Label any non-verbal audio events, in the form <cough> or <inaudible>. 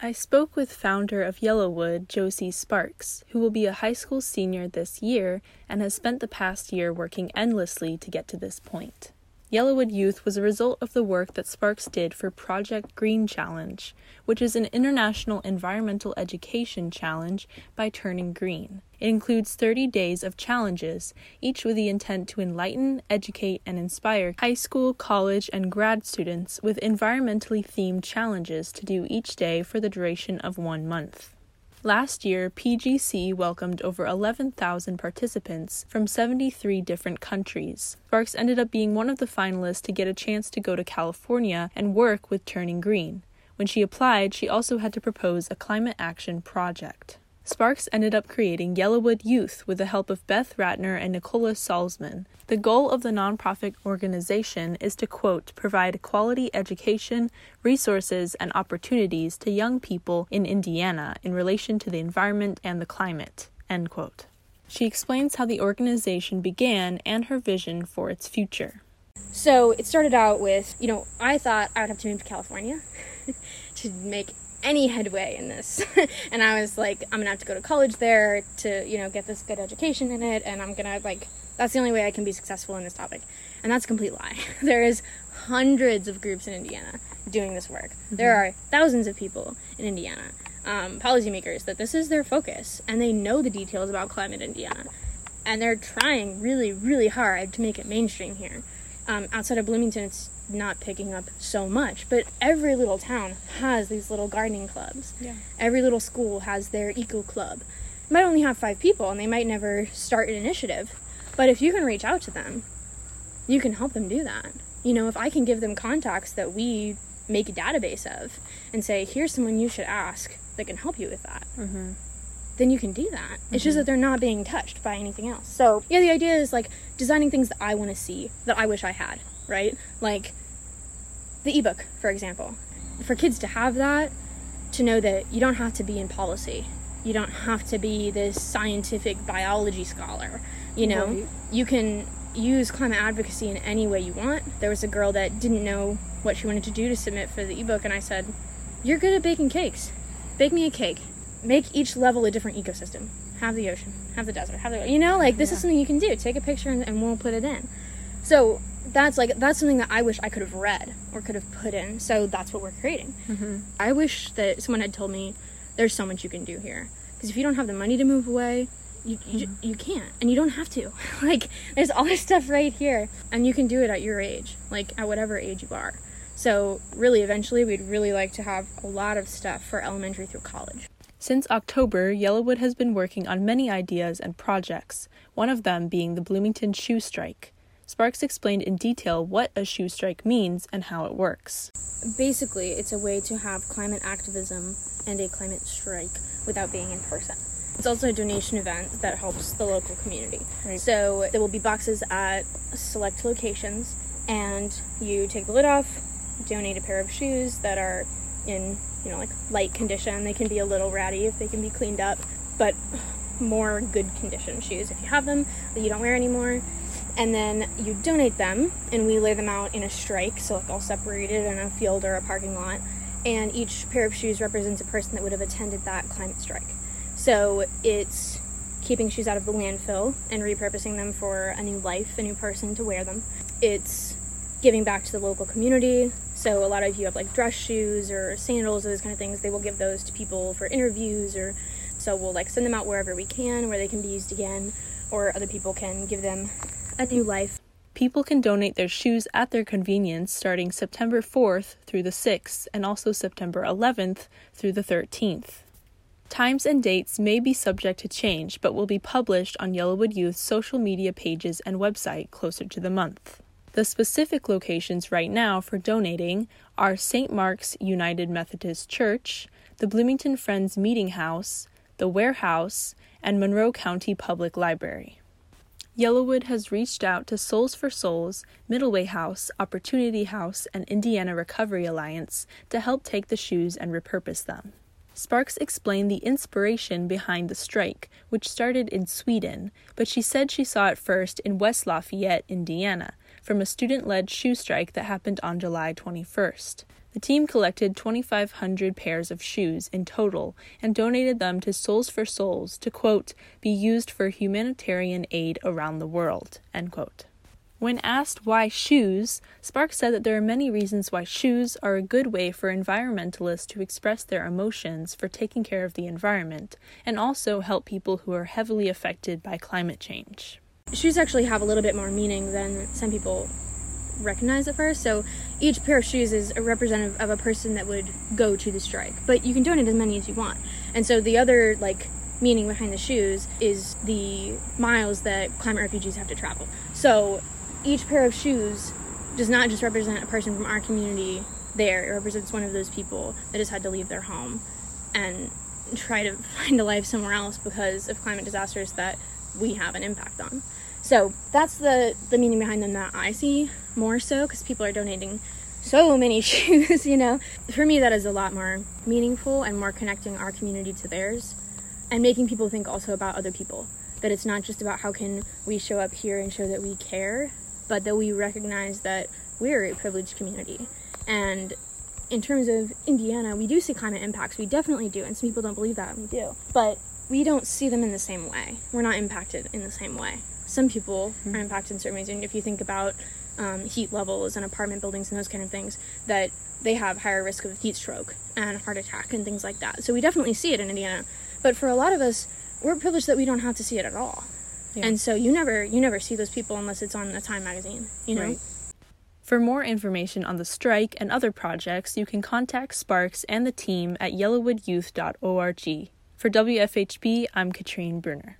I spoke with founder of Yellowwood, Josie Sparks, who will be a high school senior this year and has spent the past year working endlessly to get to this point. Yellowwood Youth was a result of the work that Sparks did for Project Green Challenge, which is an international environmental education challenge by Turning Green. It includes 30 days of challenges, each with the intent to enlighten, educate, and inspire high school, college, and grad students with environmentally themed challenges to do each day for the duration of one month. Last year, PGC welcomed over 11,000 participants from 73 different countries. Sparks ended up being one of the finalists to get a chance to go to California and work with Turning Green. When she applied, she also had to propose a climate action project. Sparks ended up creating Yellowwood Youth with the help of Beth Rattner and Nicola Salzman. The goal of the nonprofit organization is to, quote, provide quality education, resources, and opportunities to young people in Indiana in relation to the environment and the climate, end quote. She explains how the organization began and her vision for its future. So it started out with, you know, I thought I would have to move to California <laughs> to make any headway in this. <laughs> and I was like, I'm gonna have to go to college there to, you know, get this good education in it, and I'm gonna, like, that's the only way I can be successful in this topic. And that's a complete lie. <laughs> there is hundreds of groups in Indiana doing this work. Mm-hmm. There are thousands of people in Indiana, um, policymakers, that this is their focus, and they know the details about climate in Indiana. And they're trying really, really hard to make it mainstream here. Um, outside of Bloomington, it's not picking up so much, but every little town has these little gardening clubs. Yeah. Every little school has their eco club. It might only have five people and they might never start an initiative, but if you can reach out to them, you can help them do that. You know, if I can give them contacts that we make a database of and say, here's someone you should ask that can help you with that. Mm-hmm then you can do that. Mm-hmm. It's just mm-hmm. that they're not being touched by anything else. So, yeah, the idea is like designing things that I want to see, that I wish I had, right? Like the ebook, for example. For kids to have that, to know that you don't have to be in policy, you don't have to be this scientific biology scholar, you know, right. you can use climate advocacy in any way you want. There was a girl that didn't know what she wanted to do to submit for the ebook, and I said, You're good at baking cakes. Bake me a cake make each level a different ecosystem. Have the ocean, have the desert, have the you know like this yeah. is something you can do. Take a picture and, and we'll put it in. So that's like that's something that I wish I could have read or could have put in. So that's what we're creating. Mm-hmm. I wish that someone had told me there's so much you can do here because if you don't have the money to move away, you you, mm-hmm. you can't and you don't have to. <laughs> like there's all this stuff right here and you can do it at your age, like at whatever age you are. So really, eventually, we'd really like to have a lot of stuff for elementary through college. Since October, Yellowwood has been working on many ideas and projects, one of them being the Bloomington Shoe Strike. Sparks explained in detail what a shoe strike means and how it works. Basically, it's a way to have climate activism and a climate strike without being in person. It's also a donation event that helps the local community. Right. So there will be boxes at select locations, and you take the lid off, donate a pair of shoes that are in you know like light condition. They can be a little ratty if they can be cleaned up but more good condition shoes if you have them that you don't wear anymore. And then you donate them and we lay them out in a strike so like all separated in a field or a parking lot. And each pair of shoes represents a person that would have attended that climate strike. So it's keeping shoes out of the landfill and repurposing them for a new life a new person to wear them. It's giving back to the local community. So a lot of you have like dress shoes or sandals or those kind of things. They will give those to people for interviews or so we'll like send them out wherever we can where they can be used again or other people can give them a new life. People can donate their shoes at their convenience starting September 4th through the 6th and also September 11th through the 13th. Times and dates may be subject to change but will be published on Yellowwood Youth's social media pages and website closer to the month. The specific locations right now for donating are St. Mark's United Methodist Church, the Bloomington Friends Meeting House, the Warehouse, and Monroe County Public Library. Yellowwood has reached out to Soles for Souls, Middleway House, Opportunity House, and Indiana Recovery Alliance to help take the shoes and repurpose them. Sparks explained the inspiration behind the strike, which started in Sweden, but she said she saw it first in West Lafayette, Indiana, from a student led shoe strike that happened on July 21st. The team collected 2,500 pairs of shoes in total and donated them to Soles for Souls to, quote, be used for humanitarian aid around the world, end quote. When asked why shoes, Sparks said that there are many reasons why shoes are a good way for environmentalists to express their emotions for taking care of the environment and also help people who are heavily affected by climate change. Shoes actually have a little bit more meaning than some people recognize at first. So each pair of shoes is a representative of a person that would go to the strike, but you can donate as many as you want. And so the other like meaning behind the shoes is the miles that climate refugees have to travel. So each pair of shoes does not just represent a person from our community there, it represents one of those people that has had to leave their home and try to <laughs> find a life somewhere else because of climate disasters that we have an impact on. So that's the, the meaning behind them that I see more so because people are donating so many <laughs> shoes, you know. For me, that is a lot more meaningful and more connecting our community to theirs and making people think also about other people. That it's not just about how can we show up here and show that we care, but that we recognize that we're a privileged community. And in terms of Indiana, we do see climate impacts. We definitely do. And some people don't believe that, and we do. But we don't see them in the same way. We're not impacted in the same way. Some people mm-hmm. are impacted in certain ways. And if you think about um, heat levels and apartment buildings and those kind of things, that they have higher risk of heat stroke and heart attack and things like that. So we definitely see it in Indiana. But for a lot of us, we're privileged that we don't have to see it at all. Yeah. And so you never you never see those people unless it's on a Time magazine, you know. Right. For more information on the strike and other projects, you can contact Sparks and the team at yellowwoodyouth.org. For WFHB, I'm Katrine Bruner.